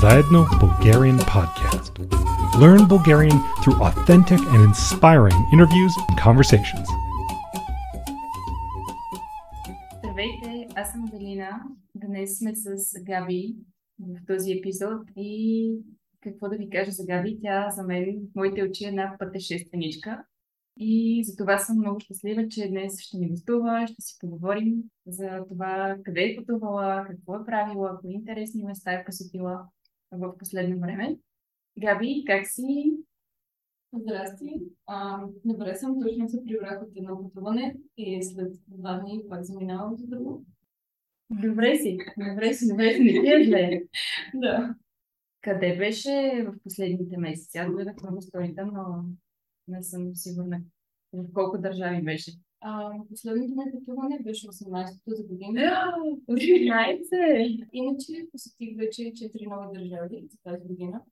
Zajedno Bulgarian podcast. Learn Bulgarian through authentic and inspiring interviews and conversations. Здравейте, аз съм Галина. Днес сме с Габи в този епизод и какво да ви кажа за Габи? Тя за мен в моите очи е една пътешественичка. И за това съм много щастлива, че днес ще ни гостува, ще си поговорим за това къде е пътувала, какво е правила, кои интересни места е посетила в последно време. Габи, как си? Здрасти. А, добре съм, точно се прибрах от едно пътуване и след два дни пак заминавам за друго. Добре си, добре си, добре си, не ти е зле. Да. Къде беше в последните месеци? Аз гледах много сторита, но не съм сигурна в колко държави беше. А, последното ми пътуване беше 18-то за година. 18! Иначе посетих вече 4 нови държави за тази година,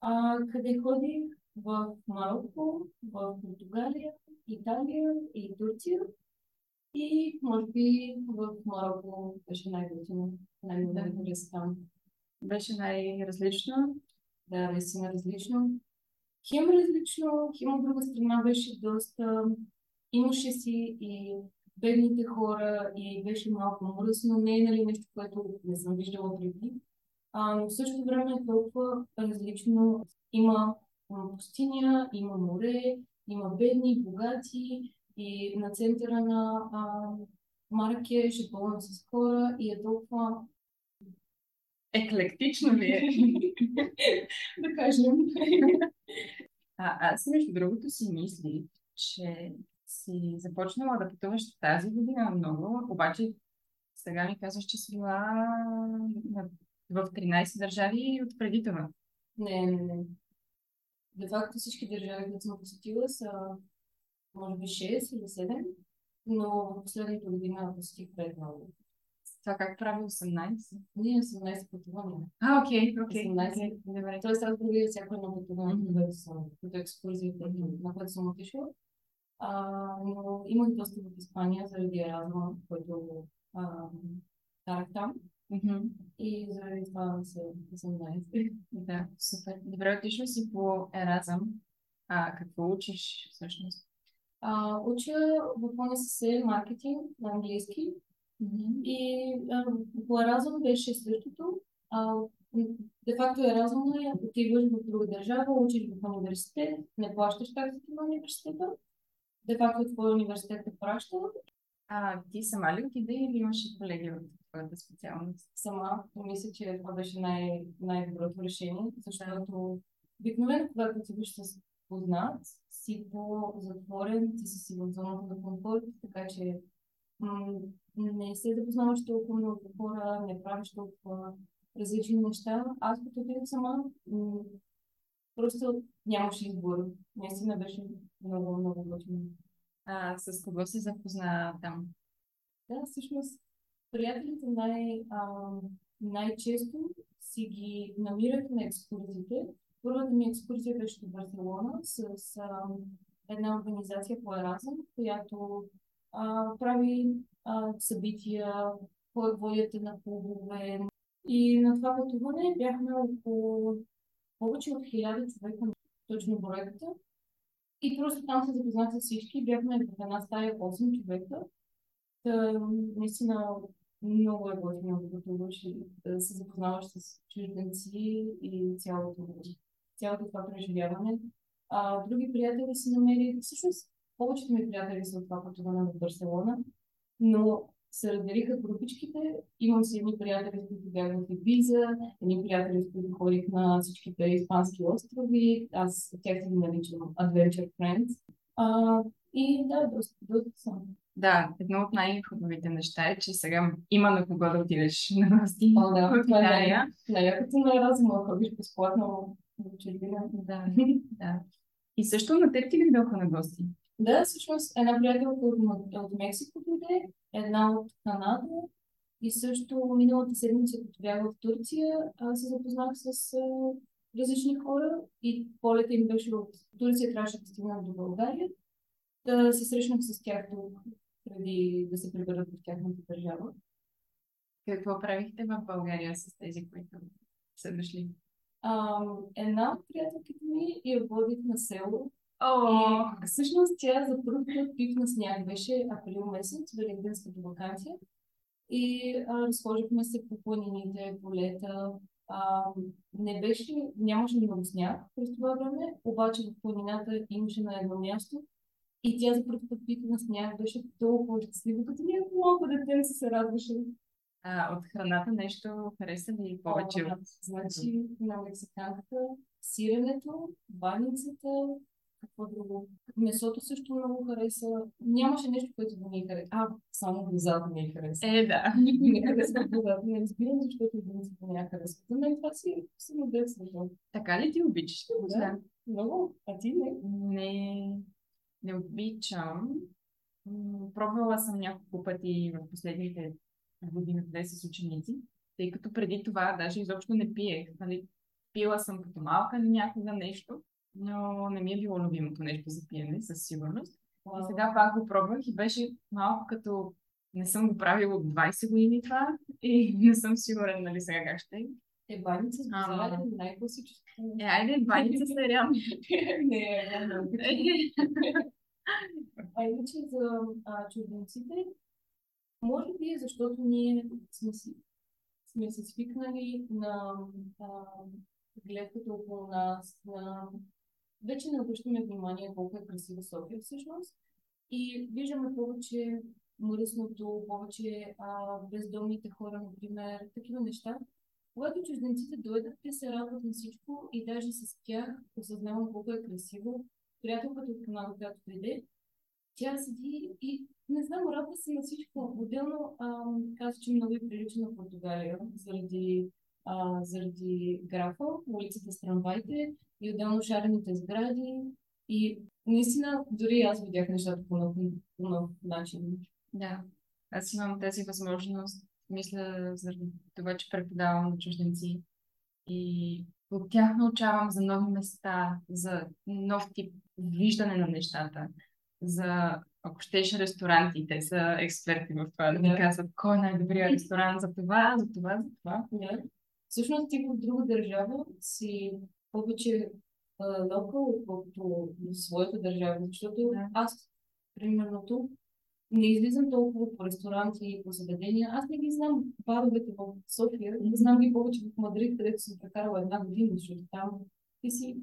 а, къде ходих в Марокко, в Португалия, Италия и Турция. И може би в Марокко беше най-готино, най-интересно там. Беше най-различно. Да, наистина различно. Хем различно, хем от друга страна беше доста... Имаше си и бедните хора и беше малко мръсно. Не е нали, нещо, което не съм виждала преди. А, но в същото време е толкова различно. Има пустиня, има море, има бедни, богати и на центъра на а, Маракеш е пълно с хора и е толкова Еклектично ли е? да кажем. А, аз между другото си мислих, че си започнала да пътуваш тази година много, обаче сега ми казваш, че си била в 13 държави от преди това. Не, не, не. Де факто всички държави, които съм посетила, са може би 6 или 7, но в последната година посетих 5 много. Това как прави 18? Ние 18 пътувания. А, окей, окей. 18. окей, Добре. Тоест аз преди всяко едно пътуване, Мгм. където съм, като екскурзия, на което съм отишла. А, но имах доста в Испания заради Еразма, който карах там. Мгм. И заради това са 18. Да, супер. Добре, отишла си по Еразъм. А какво учиш всъщност? А, уча в УНСС маркетинг на английски. И а, по Еразъм беше същото. А, де факто е, отиваш в друга държава, учиш в университет, не плащаш таксите на университета. Де факто твой университет те праща А, ти сама ли отиде или имаше колеги от твоята специалност? сама. Мисля, че това беше най- най-доброто решение, защото обикновено, когато отиваш с познат, си по-затворен, ти си си в зоната на комфорт, така че м- не се запознаваш толкова много хора, не правиш толкова различни неща. Аз като отидох сама, м- просто нямаше избор. Наистина беше много, много готино. А, с кого се запозна там? Да, всъщност, приятелите най, а, най-често си ги намират на екскурзиите. Първата ми екскурзия беше до Барселона с а, една организация по Еразъм, която а, прави а, събития, кой водят на клубове. И на това пътуване бяхме около повече от хиляда човека, точно бройката. И просто там се запознах с всички. Бяхме в една стая 8 човека. Та, наистина много е готино да пътуваш и да се запознаваш с чужденци и цялото, цялото това преживяване. А, други приятели си намери, всъщност повечето ми приятели са от това пътуване в Барселона, но се разделиха групичките. Имам си едни приятели, с които бях в Ибиза, едни приятели, с които ходих на всичките испански острови. Аз тях си ги наричам Adventure Friends. А, и да, доста, доста съм. Да, едно от най-хубавите неща е, че сега има на кого да отидеш на гости. О, да, това е най-якото на разума, ходиш безплатно в чужбина. Да, да. И също на теб ти ли дойдоха на гости? Да, всъщност една приятелка от, от Мексико дойде, една от Канада и също миналата седмица, като бях в Турция, аз се запознах с а, различни хора и полета им беше от Турция, трябваше да стигнат до България, да се срещнах с тях тук, преди да се приберат в тяхната държава. Какво правихте в България с тези, които са дошли? А, една от приятелките ми я водих на село. О, всъщност тя за първ път пипна сняг. Беше април месец, великденската вакансия. И а, разхождахме се по планините, полета. А, не беше, нямаше много сняг през това време, обаче в планината имаше на едно място. И тя за първ път пипна сняг, беше толкова щастлива, като някакво малко дете се радваше. а, от храната нещо хареса ли повече? А, Значи на мексиканката, сиренето, баницата, какво друго. Месото също много хареса. Нямаше нещо, което да ми хареса. А, само глазата ми е хареса. Е, да. Никой не харесва глазата. Не разбирам, защото единицата не я харесва. За мен това си само детство. Така ли ти обичаш? Да. Много. А ти не? Не, не обичам. Пробвала съм няколко пъти в последните години къде с ученици, тъй като преди това даже изобщо не пиех. Нали? Пила съм като малка някога нещо, но не ми е било любимото нещо за пиене, със сигурност. И сега пак го пробвах и беше малко като не съм го правила от 20 години това и не съм сигурен нали сега как ще е. Е, баница с Ама. базара е най-класическото. Е, айде, баница сериал. Не, не, не. А иначе за чужденците, може би е защото ние сме, си, сме се свикнали на а, гледката около нас, на... вече не обръщаме внимание колко е красива София всъщност и виждаме повече мръсното, повече а, бездомните хора, например, такива неща. Когато чужденците дойдат, те се радват на всичко и даже с тях осъзнавам колко е красиво. Приятелката от Канада, която дойде, тя седи и не знам, радва се на всичко. Отделно каза, че много е прилича на Португалия заради, а, заради графа, улицата с трамваите и отделно шарените сгради. И наистина, дори аз видях нещата по нов, начин. Да, аз имам тази възможност, мисля, заради това, че преподавам на чужденци и от тях научавам за нови места, за нов тип виждане на нещата, за, ако щеш, ресторанти, те са експерти в това, да ми Да. казват кой е най-добрият ресторант за това, за това, за това. Да. Всъщност ти в друга държава си повече локал, отколкото в своята държава, защото Да. аз, примерно тук, не излизам толкова по ресторанти и по заведения. Аз не ги знам баровете в София, не знам ги повече в Мадрид, където съм прекарала една година, защото там ти си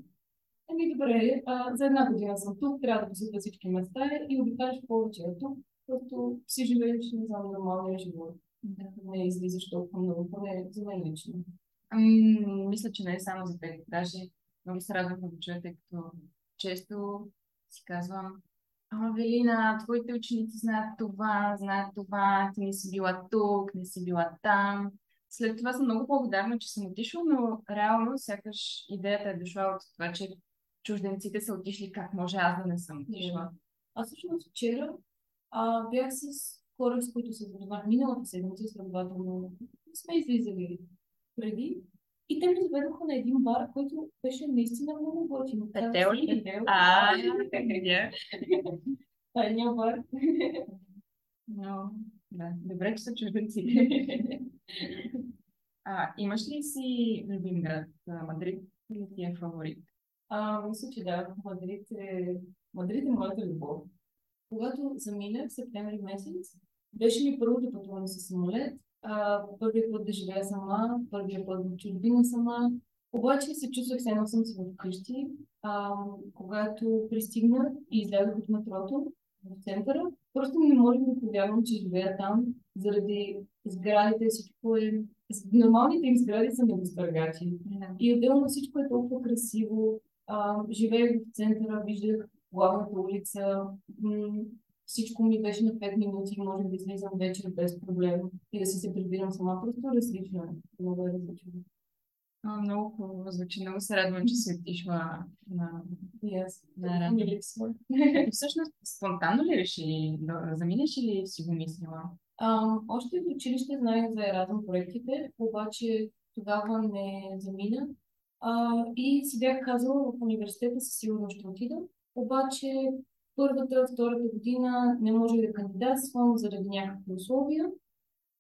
Еми добре, а, за една година съм тук, трябва да посетя всички места и обикаляш повече. А тук просто си живееш, не знам, нормалния живот. Да. Не излизаш толкова много, поне за мен лично. Ам, мисля, че не е само за теб. Даже много се радвам да го чуя, тъй като често си казвам, Ама, Велина, твоите ученици знаят това, знаят това, ти не си била тук, не си била там. След това съм много благодарна, че съм отишла, но реално сякаш идеята е дошла от това, че чужденците са отишли, как може аз да не съм отишла. Аз всъщност вчера а, бях с хора, с които се запознах миналата седмица, следователно сме излизали преди. И те ме заведоха на един бар, който беше наистина много готин. Петел ли? Петел. А? Тайния бар. Но, да, добре, че са чужденците. А, имаш ли си любим град? Мадрид или ти е фаворит? А, мисля, че да, Мадрид е, Мадрид е моята любов. Когато заминах в септември месец, беше ми първото пътуване с самолет. А, първият път да живея сама, първият път в чужбина сама. Обаче се чувствах, все едно съм си вкъщи. А, когато пристигнах и излязох от метрото в центъра, просто не можех да повярвам, че живея там, заради сградите, всичко е... Нормалните им сгради са недостъргачи. Да. И отделно всичко е толкова красиво. А, живеех в центъра, виждах главната улица. Всичко ми беше на 5 минути и можех да излизам вечер без проблем и да си се прибирам сама. Просто различно е. Много е различно. А, много хубаво звучи. Много се радвам, че си отишла на... Ми липсва. И всъщност, спонтанно ли реши да заминеш или си го мислила? А, още в училище знаех за Еразъм проектите, обаче тогава не замина. А, и си бях казала в университета със сигурност ще отида. Обаче първата, втората година не можех да кандидатствам заради някакви условия.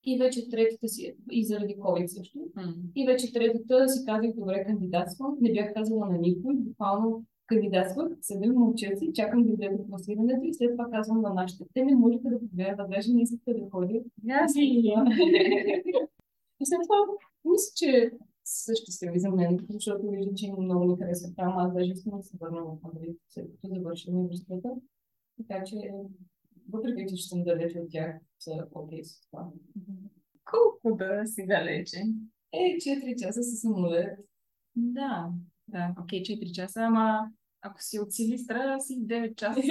И вече третата си, и заради COVID също. М. И вече третата си казах, добре, кандидатствам. Не бях казала на никой, буквално кандидатствах, седем мълча си, чакам да гледам класирането и след това казвам на нашите. Те не можеха да повярват, даже не искаха да ходят. Ясно. И след това мисля, че също се за мен, защото виждам, че много ми харесва там. Аз даже искам да се върна в Мадрид, след като завърша университета. Така че, въпреки че ще съм далеч от тях, са окей с това. Колко да си далече? Е, 4 часа със самолет. Да, да, окей, 4 часа, ама ако си от Силистра, си 9 часа.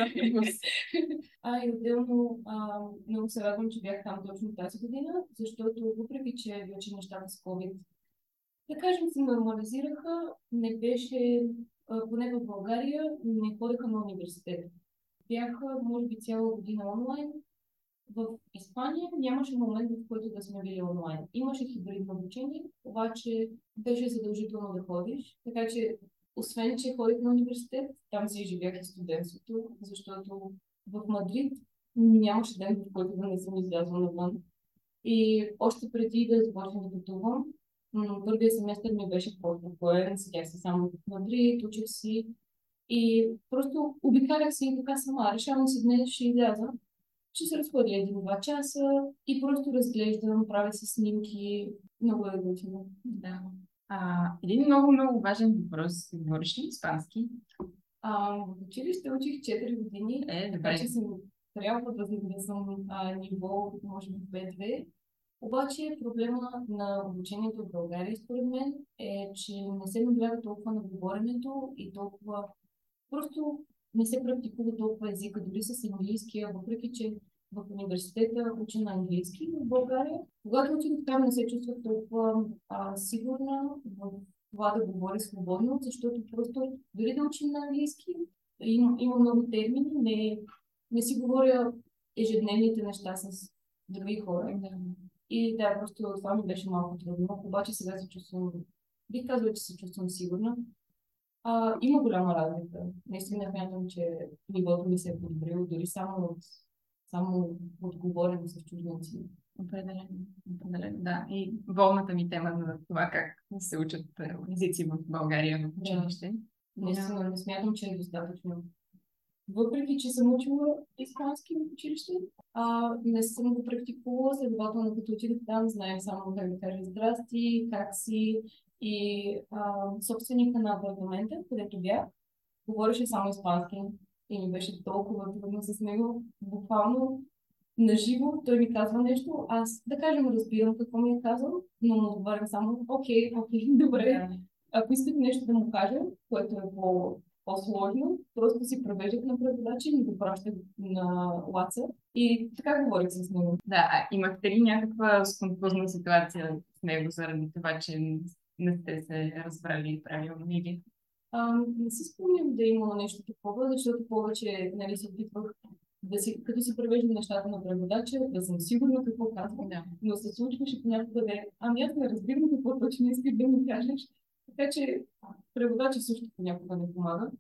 А, и отделно а, много се радвам, че бях там точно тази година, защото въпреки, че вече нещата с COVID, да кажем, се нормализираха, не беше, поне в България, не ходеха на университет. Бяха, може би, цяла година онлайн. В Испания нямаше момент, в който да сме били онлайн. Имаше хибридно обучение, обаче беше задължително да ходиш. Така че, освен, че ходих на университет, там си живях и студентството, защото в Мадрид нямаше ден, в който да не съм излязла навън. И още преди да започна да пътувам, м, първият семестър ми беше по-спокоен, седях си само в Мадрид, учих си и просто обикалях си и така сама. Решавам си днес, ще изляза, ще се разходя един-два часа и просто разглеждам, правя си снимки. Много е готино. Да. А, един много, много важен въпрос. Говориш ли испански? А, в училище учих 4 години, Е, така че съм, трябва да, да съм а, ниво, може би B2. Обаче проблема на обучението в България, според мен, е, че не се набляга толкова на говоренето и толкова... Просто не се практикува толкова езика, дори с английския, въпреки че в университета уча на английски в България. Когато отидох там, не се чувствах толкова а, сигурна в това да говоря свободно, защото просто дори да учим на английски, има, има много термини, не, не си говоря ежедневните неща с други хора. Да. И да, просто това ми беше малко трудно, обаче сега се чувствам, бих казала, че се чувствам сигурна. А, има голяма разлика. Наистина смятам, че нивото ми се е подобрило, дори само от, само от говорене с чужденци. Определено, определено, да. И волната ми тема за това как се учат е, езици в България в училище. Наистина не смятам, че е достатъчно. Въпреки, че съм учила испански в училище, а, не съм го практикувала, следователно като отидох там, знаем само да кажа здрасти, как си и а, собственика на апартамента, където бях, говореше само испански и ми беше толкова трудно с него. Буквално наживо той ми казва нещо, аз да кажем разбирам какво ми е казал, но му отговарям само окей, окей, добре. Ако искат нещо да му кажа, което е по, по-сложно, просто си превеждат на преводача и ми го пращат на WhatsApp и така говорих с него. Да, а имахте ли някаква сконфузна ситуация с него заради това, че не сте се разбрали правилно или? А, не си спомням да е имало нещо такова, защото повече нали, се опитвах да си, като си превеждам нещата на преводача, да съм сигурна какво казвам, Да. но се случваше понякога да е, ами аз не разбирам какво точно искаш да ми кажеш. Така че преводача също понякога не помага,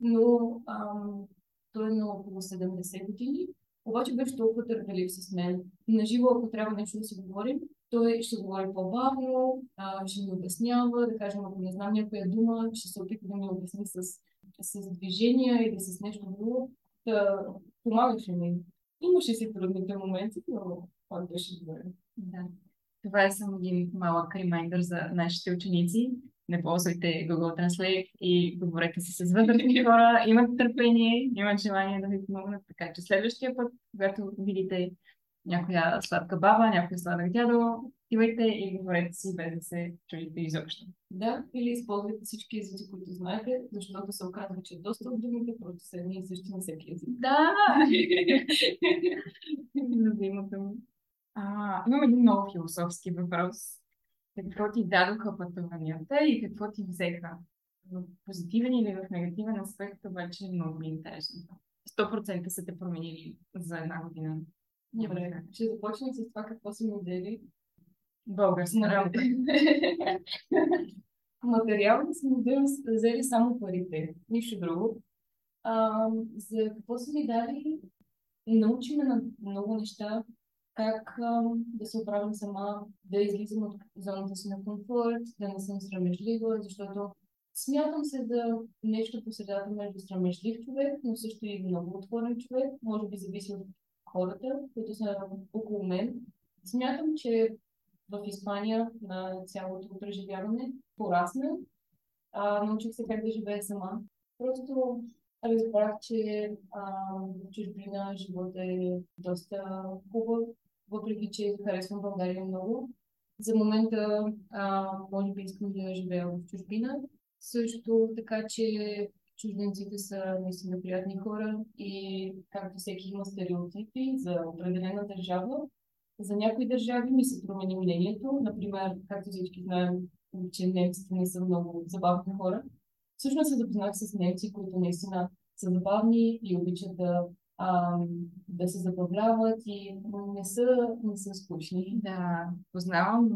но ам, той е на около 70 години, обаче беше толкова търпелив с мен. Наживо, ако трябва нещо да си говорим, той ще говори по-бавно, а, ще ми обяснява, да кажем, ако не знам някоя дума, ще се опита да ми обясни с, с движения или с нещо друго. Да, помагаше ми. Имаше си трудните моменти, но пак беше добре. Да. Това е само един малък ремайдър за нашите ученици. Не ползвайте Google Translate и говорете си с възрастни хора. Имат търпение, имат желание да ви помогнат. Така че следващия път, когато видите някоя сладка баба, някой сладък дядо, отивайте и говорете си без да се чудите изобщо. Да, или използвайте всички езици, които знаете, защото се оказва, че доста от думите просто са едни и същи на всеки език. Да! Любимото ми. А, имам един много философски въпрос. Какво ти дадоха пътуванията и какво ти взеха? В позитивен или в негативен аспект, обаче много ми е интересно. 100% са те променили за една година. Добре, ще започнем с това какво са ми взели. Българска работа. Материално са ми взели, само парите, нищо друго. А, за какво са ми дали? Научи ме на много неща. Как да се оправям сама, да излизам от зоната си на комфорт, да не съм срамежлива, защото смятам се за нещо по средата между срамежлив човек, но също и много отворен човек. Може би зависи от хората, които са около мен. Смятам, че в Испания на цялото преживяване порасна. А, научих се как да живея сама. Просто разбрах, че а, в чужбина живота е доста хубав, въпреки че харесвам България много. За момента, а, може би искам да живея в чужбина. Също така, че чужденците са наистина приятни хора и както всеки има стереотипи за определена държава, за някои държави ми се промени мнението. Например, както всички знаем, че немците не са много забавни хора. Всъщност се запознах с немци, които наистина са забавни и обичат да, а, да се забавляват и не са, не са скучни. Да, познавам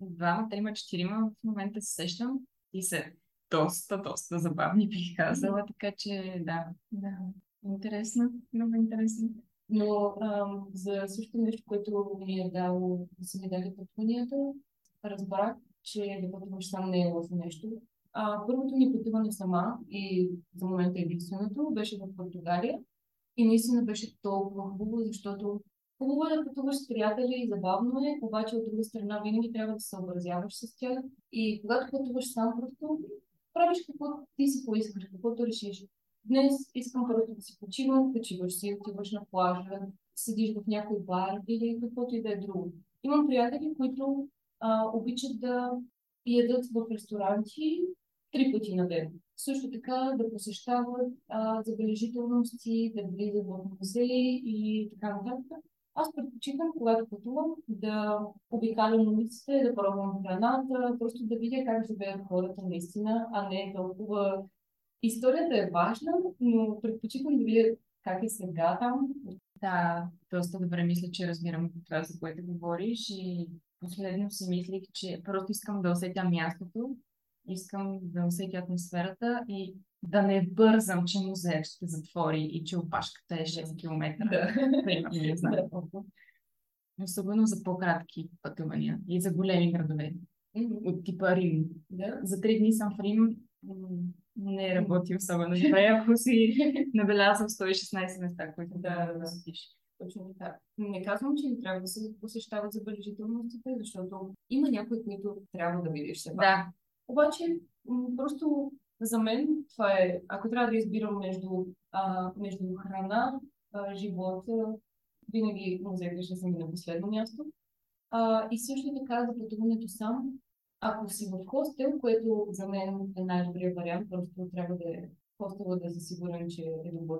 двама, трима, четирима в момента се сещам и са доста, доста забавни, бих казала, така че да, да, интересно, много интересно. Но ам, за също нещо, което ми е дало, да са ми дали пътуванията, разбрах, че да пътуваш сам не е лошо нещо. А, първото ми пътуване сама и за момента единственото беше в Португалия. И наистина беше толкова хубаво, защото хубаво е да пътуваш с приятели, забавно е, обаче от друга страна винаги трябва да съобразяваш с тях. И когато пътуваш сам, просто правиш каквото ти си поискаш, каквото решиш. Днес искам просто да си почивам, почиваш си, отиваш на плажа, седиш в някой бар или каквото и да е друго. Имам приятели, които а, обичат да ядат в ресторанти три пъти на ден. Също така да посещават а, забележителности, да влизат в музеи и така нататък. Аз предпочитам, когато пътувам, да обикалям улиците, да пробвам храната, просто да видя как живеят хората наистина, а не толкова... Историята е важна, но предпочитам да видя как е сега там. Да, доста добре мисля, че разбирам това, за което говориш и последно си мислих, че просто искам да усетя мястото, искам да усетя атмосферата и да не бързам, че музеят ще затвори и че опашката е 6 км. Да. Особено за по-кратки пътувания и за големи градове. От типа Рим. Да. За три дни съм в Рим. Не работи особено добре, ако си набелязал 116 места, които Да, да да. Точно така. Не казвам, че не трябва да се посещават забележителностите, защото има някои, които трябва да видиш все пак. Да, Обаче, просто за мен това е, ако трябва да избирам между, а, между храна, а, живота, винаги музеите ще са ми на последно място. А, и също така за пътуването сам, ако си в хостел, което за мен е най-добрият вариант, просто трябва да е хостела да си сигурен, че е добър.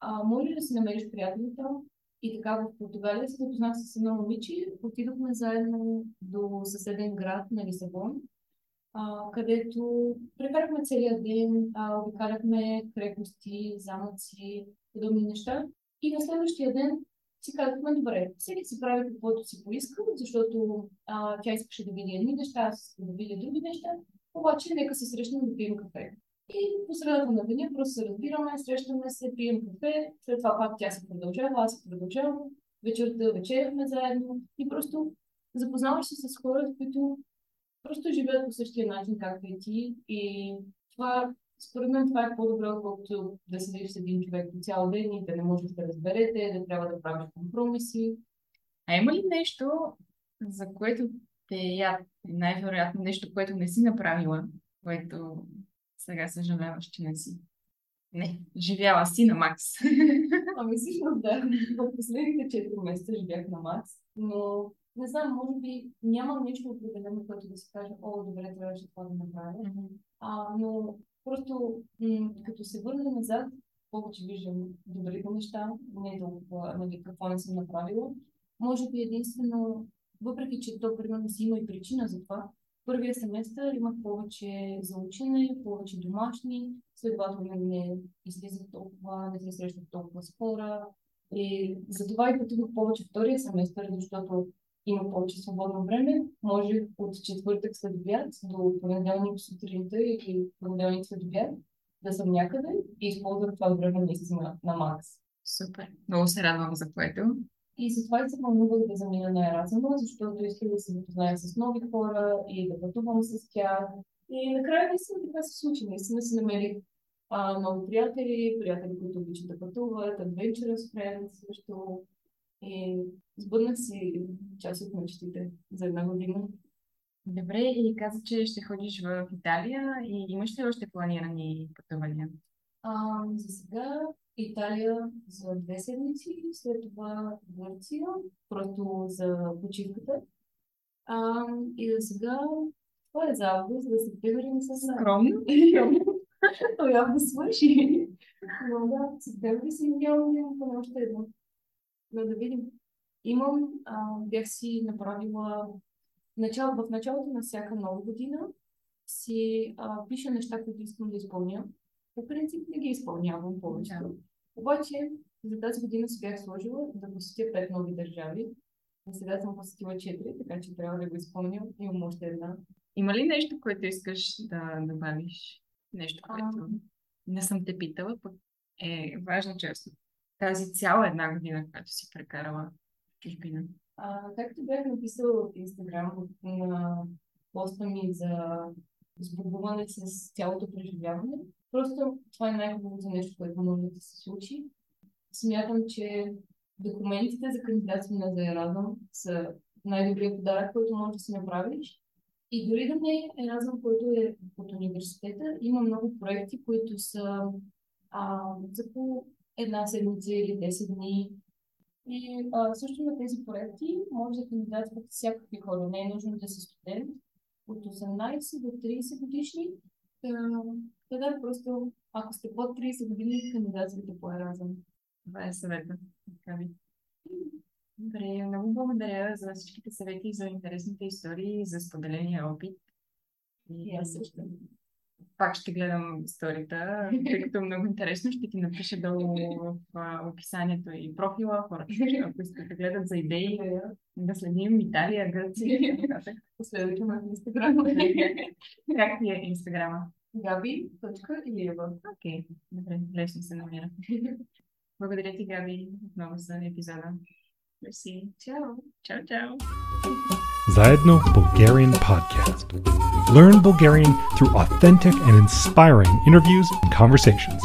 А, може да си намериш приятели там. И така в Португалия се запознах с едно момиче, отидохме заедно до съседен град на Лисабон а, където прекарахме целия ден, а, обикаляхме крепости, замъци, подобни неща. И на следващия ден си казахме, добре, всеки си прави каквото си поиска, защото а, тя искаше да види едни неща, аз исках да видя други неща, обаче нека се срещнем да пием кафе. И по средата на деня просто се разбираме, срещаме се, пием кафе, след това пак тя се продължава, аз се продължавам, вечерта вечеряхме заедно и просто запознаваш се с хора, които просто живеят по същия начин, както и ти. И това, според мен, това е по-добре, отколкото да седиш с един човек по цял ден и да не можеш да разберете, да трябва да правиш компромиси. А има ли нещо, за което те е яд? Най-вероятно нещо, което не си направила, което сега съжаляваш, че не си. Не, живяла си на Макс. Ами всъщност да, в последните 4 месеца живях на Макс, но не знам, може би нямам нещо определено, което да си кажа, о, добре, трябваше това да направя. А, но просто м- като се върна назад, повече виждам добрите неща, не толкова нали, какво не съм направила. Може би единствено, въпреки че то примерно си има и причина за това, първия семестър имах повече за учене, повече домашни, следователно не излизах толкова, не се срещах толкова с хора. И затова и пътувах повече втория семестър, защото има повече свободно време. Може от четвъртък след обяд до понеделник сутринта или понеделник след обяд да съм някъде и използвам това време наистина на макс. Супер. Много се радвам за което. И затова и се вълнувах да замина на Еразъма, защото исках да се запозная с нови хора и да пътувам с тях. И накрая наистина така се случи. Наистина си намерих а, нови приятели, приятели, които обичат да пътуват, adventurous friends също. И сбъднах си част от мечтите за една година. Добре, и каза, че ще ходиш в Италия и имаш ли още планирани пътувания? А, за сега Италия за две седмици, след това Гърция, просто за почивката. А, и за сега това е за август, да се приберем с Скромно. То явно свърши. Но да, септември си нямам още едно. Но да видим. Имам, а, бях си направила начало, в началото на всяка нова година си а, пиша неща, които искам да изпълня. По принцип не ги изпълнявам повечето. Обаче за тази година си бях сложила да посетя пет нови държави. А сега съм посетила четири, така че трябва да го изпълня. Имам още една. Има ли нещо, което искаш да добавиш? Нещо, А. което не съм те питала, пък е важна част от тази цяла една година, която си прекарала чужбина. А, както бях написала в Инстаграм на поста ми за сбогуване с цялото преживяване, просто това е най-хубавото нещо, което може да се случи. Смятам, че документите за кандидатстване за Еразъм са най-добрият подарък, който можеш да си направиш. И дори да не е Еразъм, който е от университета, има много проекти, които са а, за по една седмица или 10 дни. И а, също на тези проекти може да кандидатстват всякакви хора. Не е нужно да си студент от 18 до 30 годишни. Та, да, просто ако сте под 30 години, кандидатствате по Еразъм. Това е съвета. Така ви. Добре, много благодаря за всичките съвети, за интересните истории, за споделения опит. И аз също. Пак ще гледам историта, тъй като е много интересно. Ще ти напиша долу в описанието и профила, хората, ако искат да гледат за идеи, да следим Италия, Гърция и така. Последвайте ме в Инстаграм. Как ти е инстаграма? Gabi.Илиева. Окей, добре, лесно се намира. Благодаря ти, Габи, отново за епизода. Мерси. Чао! Чао, чао! Zaedno Bulgarian Podcast. Learn Bulgarian through authentic and inspiring interviews and conversations.